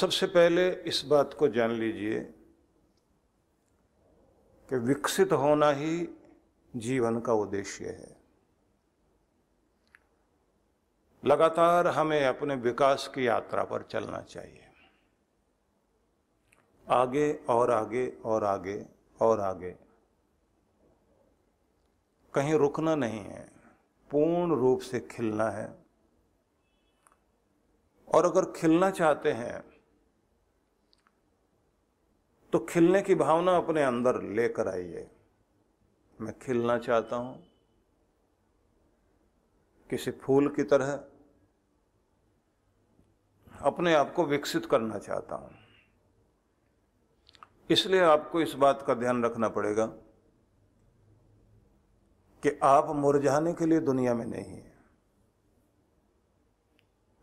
सबसे पहले इस बात को जान लीजिए कि विकसित होना ही जीवन का उद्देश्य है। लगातार हमें अपने विकास की यात्रा पर चलना चाहिए। आगे और आगे और आगे और आगे। कहीं रुकना नहीं है, पूर्ण रूप से खिलना है। और अगर खिलना चाहते हैं तो खिलने की भावना अपने अंदर लेकर आइए। मैं खिलना चाहता हूँ। किसी फूल की तरह अपने आप को विकसित करना चाहता हूँ। इसलिए आपको इस बात का ध्यान रखना पड़ेगा कि आप मुरझाने के लिए दुनिया में नहीं है।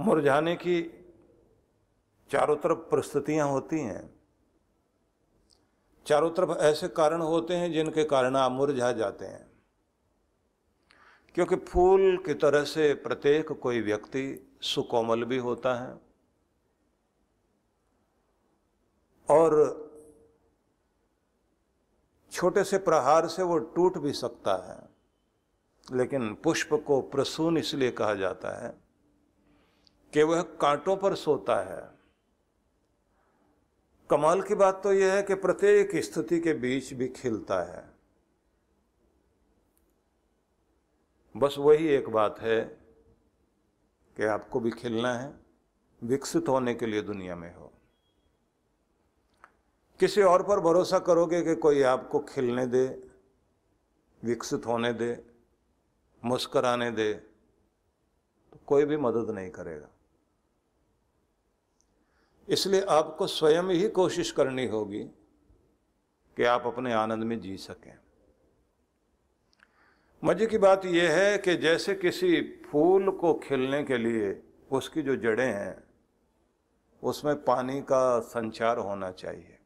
मुरझाने की चारों तरफ़ परिस्थितियाँ होती हैं। चारों तरफ़ ऐसे कारण होते हैं जिनके कारण आप मुरझा जाते हैं। क्योंकि फूल की तरह से प्रत्येक कोई व्यक्ति सुकोमल भी होता है और छोटे से प्रहार से वो टूट भी सकता है, लेकिन पुष्प को प्रसून इसलिए कहा जाता है कि वह कांटों पर सोता है। कमाल की बात तो यह है कि प्रत्येक स्थिति के बीच भी खिलता है। बस वही एक बात है कि आपको भी खिलना है, विकसित होने के लिए दुनिया में हो। किसी और पर भरोसा करोगे कि कोई आपको खिलने दे, विकसित होने दे, मुस्कराने दे तो कोई भी मदद नहीं करेगा। इसलिए आपको स्वयं ही कोशिश करनी होगी कि आप अपने आनंद में जी सकें। मज़े की बात यह है कि जैसे किसी फूल को खिलने के लिए उसकी जो जड़ें हैं, उसमें पानी का संचार होना चाहिए।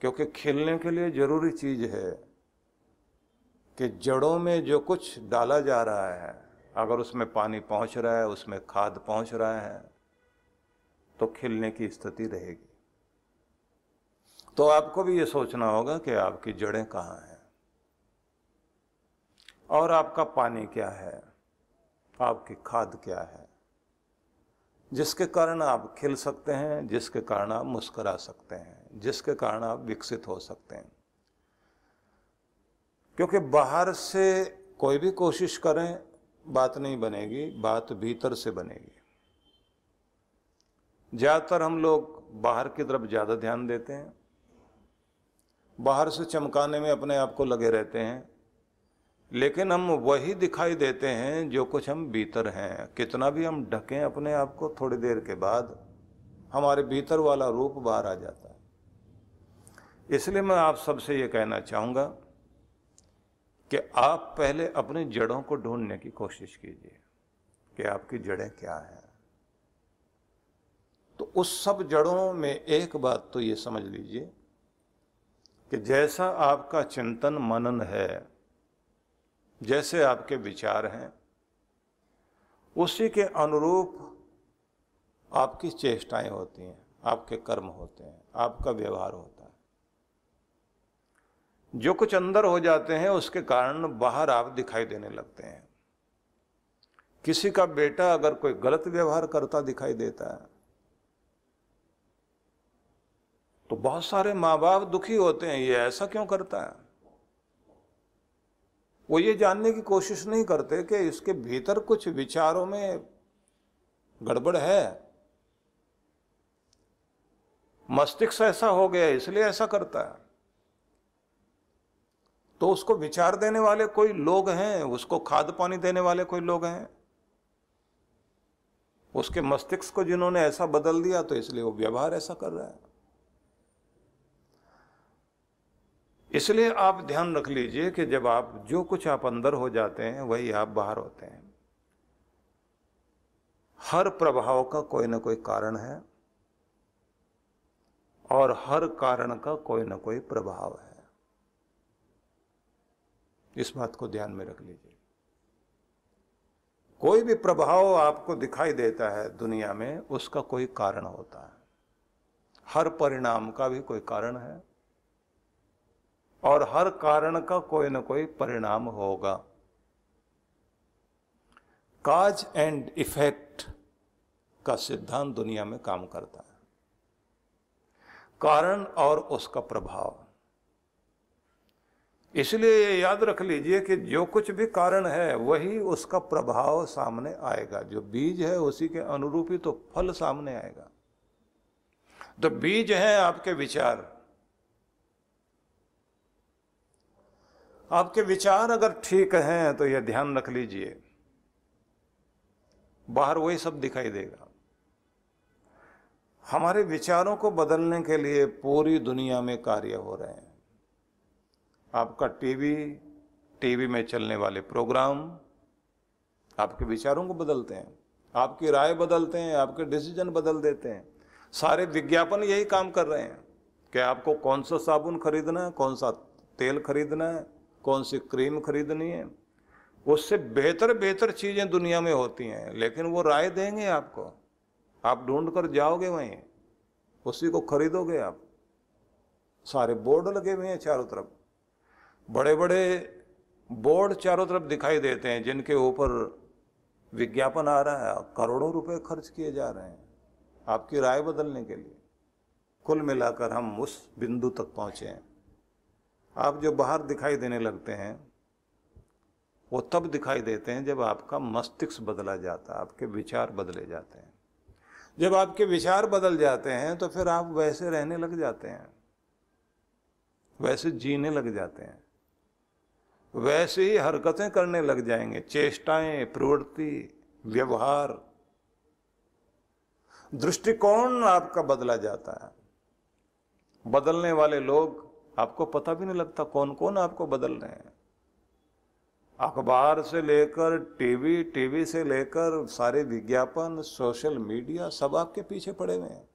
क्योंकि खिलने के लिए ज़रूरी चीज़ है कि जड़ों में जो कुछ डाला जा रहा है, अगर उसमें पानी पहुँच रहा है, उसमें खाद पहुँच रहा है तो खिलने की स्थिति रहेगी। तो आपको भी ये सोचना होगा कि आपकी जड़ें कहाँ हैं? और आपका पानी क्या है? आपकी खाद क्या है? जिसके कारण आप खिल सकते हैं, जिसके कारण आप मुस्करा सकते हैं, जिसके कारण आप विकसित हो सकते हैं। क्योंकि बाहर से कोई भी कोशिश करें, बात नहीं बनेगी, बात भीतर से बनेगी। ज़्यादातर हम लोग बाहर की तरफ़ ज़्यादा ध्यान देते हैं। बाहर से चमकाने में अपने आप को लगे रहते हैं। लेकिन हम वही दिखाई देते हैं जो कुछ हम भीतर हैं। कितना भी हम ढकें अपने आप को थोड़ी देर के बाद, हमारे भीतर वाला रूप बाहर आ जाता है। इसलिए मैं आप सबसे ये कहना चाहूँगा कि आप पहले अपनी जड़ों को ढूँढने की कोशिश कीजिए कि आपकी जड़ें क्या हैं। उस सब जड़ों में एक बात तो ये समझ लीजिए कि जैसा आपका चिंतन मनन है, जैसे आपके विचार हैं, उसी के अनुरूप आपकी चेष्टाएँ होती हैं, आपके कर्म होते हैं, आपका व्यवहार होता है। जो कुछ अंदर हो जाते हैं, उसके कारण बाहर आप दिखाई देने लगते हैं। किसी का बेटा अगर कोई गलत व्यवहार करता दिखाई देता है तो बहुत सारे माँ बाप दुखी होते हैं, ये ऐसा क्यों करता है? वो ये जानने की कोशिश नहीं करते कि इसके भीतर कुछ विचारों में गड़बड़ है। मस्तिष्क ऐसा हो गया, इसलिए ऐसा करता है। तो उसको विचार देने वाले कोई लोग हैं, उसको खाद पानी देने वाले कोई लोग हैं। उसके मस्तिष्क को जिन्होंने ऐसा बदल दिया तो इसलिए वो व्यवहार ऐसा कर रहा है। इसलिए आप ध्यान रख लीजिए कि जब आप जो कुछ आप अंदर हो जाते हैं, वही आप बाहर होते हैं। हर प्रभाव का कोई ना कोई कारण है और हर कारण का कोई ना कोई प्रभाव है। इस बात को ध्यान में रख लीजिए। कोई भी प्रभाव आपको दिखाई देता है दुनिया में, उसका कोई कारण होता है। हर परिणाम का भी कोई कारण है। और हर कारण का कोई ना कोई परिणाम होगा। काज एंड इफ़ेक्ट का सिद्धांत दुनिया में काम करता है। कारण और उसका प्रभाव। इसलिए ये याद रख लीजिए कि जो कुछ भी कारण है, वही उसका प्रभाव सामने आएगा। जो बीज है, उसी के अनुरूप ही तो फल सामने आएगा। तो बीज है आपके विचार। आपके विचार अगर ठीक हैं तो यह ध्यान रख लीजिए। बाहर वही सब दिखाई देगा। हमारे विचारों को बदलने के लिए पूरी दुनिया में कार्य हो रहे हैं। आपका टीवी टीवी में चलने वाले प्रोग्राम आपके विचारों को बदलते हैं। आपकी राय बदलते हैं, आपके डिसीज़न बदल देते हैं। सारे विज्ञापन यही काम कर रहे हैं कि आपको कौन सा साबुन खरीदना है, कौन सा तेल खरीदना है कौन सी क्रीम खरीदनी है? उससे बेहतर बेहतर चीज़ें दुनिया में होती हैं, लेकिन वो राय देंगे आपको। आप ढूंढ कर जाओगे वहीं, उसी को खरीदोगे आप। सारे बोर्ड लगे हुए हैं चारों तरफ़। बड़े बड़े बोर्ड चारों तरफ़ दिखाई देते हैं, जिनके ऊपर विज्ञापन आ रहा है, करोड़ों रुपए खर्च किए जा रहे हैं, आपकी राय बदलने के लिए। कुल मिलाकर हम उस बिंदु तक पहुँचे हैं। आप जो बाहर दिखाई देने लगते हैं, वो तब दिखाई देते हैं जब आपका मस्तिष्क बदला जाता है, आपके विचार बदले जाते हैं। जब आपके विचार बदल जाते हैं तो फिर आप वैसे रहने लग जाते हैं, वैसे जीने लग जाते हैं, वैसे ही हरकतें करने लग जाएँगे, चेष्टाएँ, प्रवृत्ति, व्यवहार। दृष्टिकोण आपका बदला जाता है। बदलने वाले लोग आपको पता भी नहीं लगता कौन कौन आपको बदल रहे हैं। अखबार से लेकर टीवी टीवी से लेकर सारे विज्ञापन, सोशल मीडिया सब आपके पीछे पड़े हुए हैं।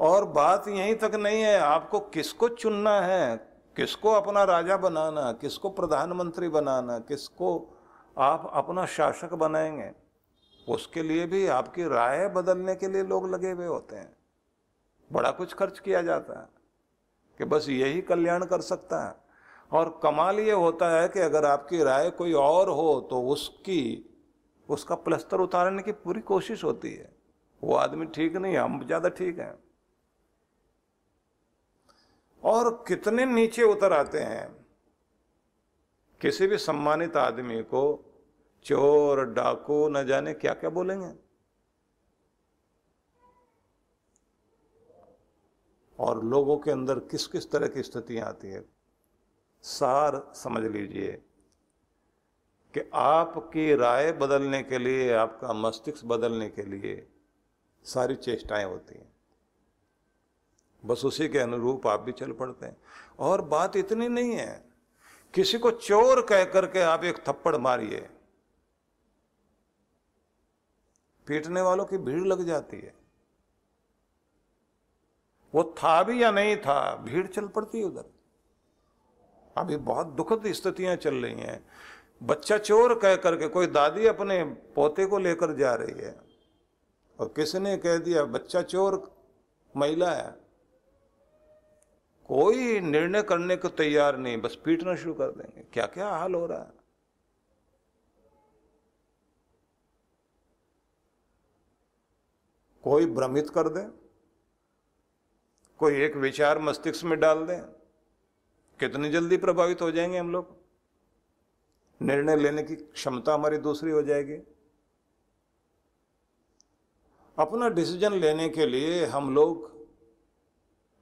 और बात यहीं तक नहीं है, आपको किसको चुनना है, किसको अपना राजा बनाना, किसको प्रधानमंत्री बनाना, किसको आप अपना शासक बनाएँगे, उसके लिए भी आपकी राय बदलने के लिए लोग लगे हुए होते हैं। बड़ा कुछ खर्च किया जाता है। कि बस यही कल्याण कर सकता है। और कमाल ये होता है कि अगर आपकी राय कोई और हो तो उसकी, उसका प्लस्तर उतारने की पूरी कोशिश होती है। वो आदमी ठीक नहीं हम ज़्यादा ठीक हैं। और कितने नीचे उतर आते हैं। किसी भी सम्मानित आदमी को चोर, डाकू न जाने क्या क्या बोलेंगे। और लोगों के अंदर किस किस तरह की स्थितियाँ आती है, सार समझ लीजिए कि आपकी राय बदलने के लिए, आपका मस्तिष्क बदलने के लिए सारी चेष्टाएँ होती हैं। बस उसी के अनुरूप आप भी चल पड़ते हैं। और बात इतनी नहीं है, किसी को चोर कह करके आप एक थप्पड़ मारिए, पीटने वालों की भीड़ लग जाती है। वो था भी या नहीं था, भीड़ चल पड़ती है उधर। अभी बहुत दुखद स्थितियाँ चल रही हैं। बच्चा चोर कह करके कोई दादी अपने पोते को लेकर जा रही है और किसने कह दिया, बच्चा चोर, महिला है। कोई निर्णय करने को तैयार नहीं, बस पीटना शुरू कर देंगे। क्या क्या हाल हो रहा है? कोई भ्रमित कर दे। कोई एक विचार मस्तिष्क में डाल दें, कितनी जल्दी प्रभावित हो जाएँगे हम लोग? निर्णय लेने की क्षमता हमारी दूसरी हो जाएगी। अपना डिसीज़न लेने के लिए हम लोग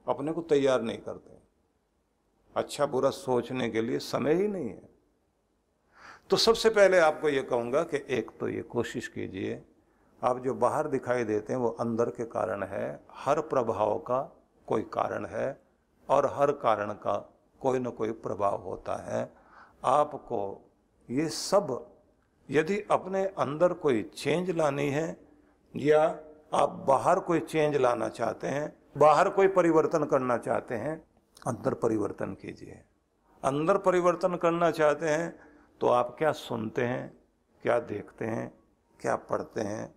अपने को तैयार नहीं करते। अच्छा बुरा सोचने के लिए समय ही नहीं है। तो सबसे पहले आपको यह कहूँगा कि एक तो ये कोशिश कीजिए, आप जो बाहर दिखाई देते हैं वो अंदर के कारण है, हर प्रभाव का कोई कारण है और हर कारण का कोई ना कोई प्रभाव होता है। आपको ये सब यदि अपने अंदर कोई चेंज लानी है या आप बाहर कोई चेंज लाना चाहते हैं, बाहर कोई परिवर्तन करना चाहते हैं, अंदर परिवर्तन कीजिए। अंदर परिवर्तन करना चाहते हैं तो आप क्या सुनते हैं, क्या देखते हैं, क्या पढ़ते हैं,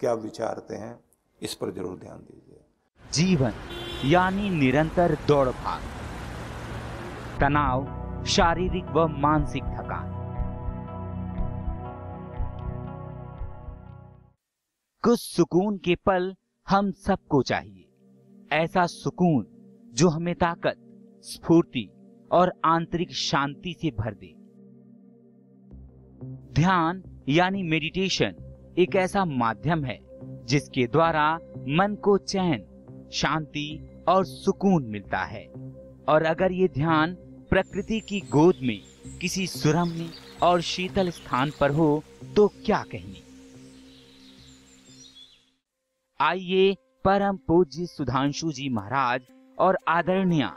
क्या विचारते हैं, इस पर ज़रूर ध्यान दीजिए। जीवन यानी निरंतर दौड़ भाग। तनाव, शारीरिक व मानसिक थकान। कुछ सुकून के पल हम सबको चाहिए। ऐसा सुकून जो हमें ताकत, स्फूर्ति और आंतरिक शांति से भर दे। ध्यान यानी मेडिटेशन एक ऐसा माध्यम है जिसके द्वारा मन को चैन, शांति और सुकून मिलता है। और अगर ये ध्यान प्रकृति की गोद में, किसी सुरम्य और शीतल स्थान पर हो तो क्या कहने आइए परम पूज्य सुधांशु जी महाराज और आदरणीय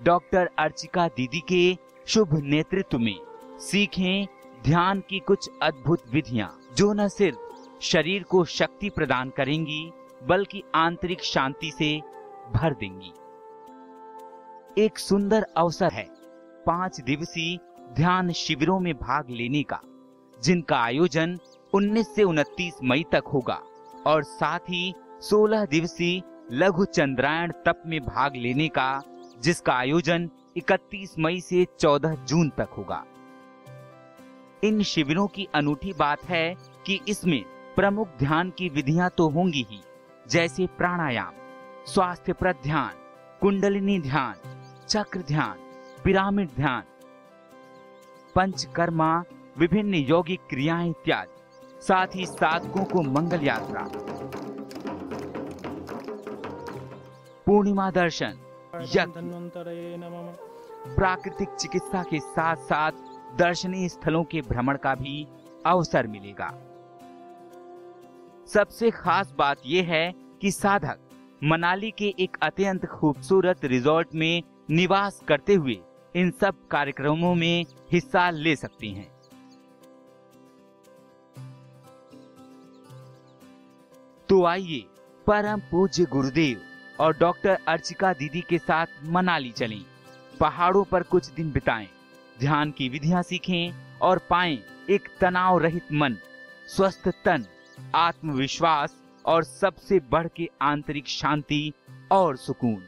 डॉक्टर अर्चिका दीदी के शुभ नेतृत्व में सीखें ध्यान की कुछ अद्भुत विधियाँ, जो न सिर्फ़ शरीर को शक्ति प्रदान करेंगी, बल्कि आंतरिक शांति से भर देंगी। एक सुंदर अवसर है पाँच दिवसीय ध्यान शिविरों में भाग लेने का, जिनका आयोजन 19 से 29 मई तक होगा और साथ ही 16 दिवसीय लघु चंद्रायण तप में भाग लेने का, जिसका आयोजन 31 मई से 14 जून तक होगा। इन शिविरों की अनूठी बात है कि इसमें प्रमुख ध्यान की विधियाँ तो होंगी ही, जैसे प्राणायाम। स्वास्थ्य पर ध्यान, कुंडलिनी ध्यान, चक्र ध्यान, पिरामिड ध्यान, पंचकर्मा, विभिन्न यौगिक क्रियाएँ इत्यादि। साथ ही साधकों को मंगल यात्रा। पूर्णिमा दर्शन प्राकृतिक चिकित्सा के साथ साथ दर्शनीय स्थलों के भ्रमण का भी अवसर मिलेगा। सबसे खास बात यह है कि साधक मनाली के एक अत्यंत खूबसूरत रिजॉर्ट में निवास करते हुए इन सब कार्यक्रमों में हिस्सा ले सकती हैं। तो आइए, परम पूज्य गुरुदेव और डॉक्टर अर्चिका दीदी के साथ मनाली चलें। पहाड़ों पर कुछ दिन बिताएँ, ध्यान की विधियाँ सीखें और पाएँ एक तनाव रहित मन, स्वस्थ तन, आत्मविश्वास और सबसे बढ़ के आंतरिक शांति और सुकून।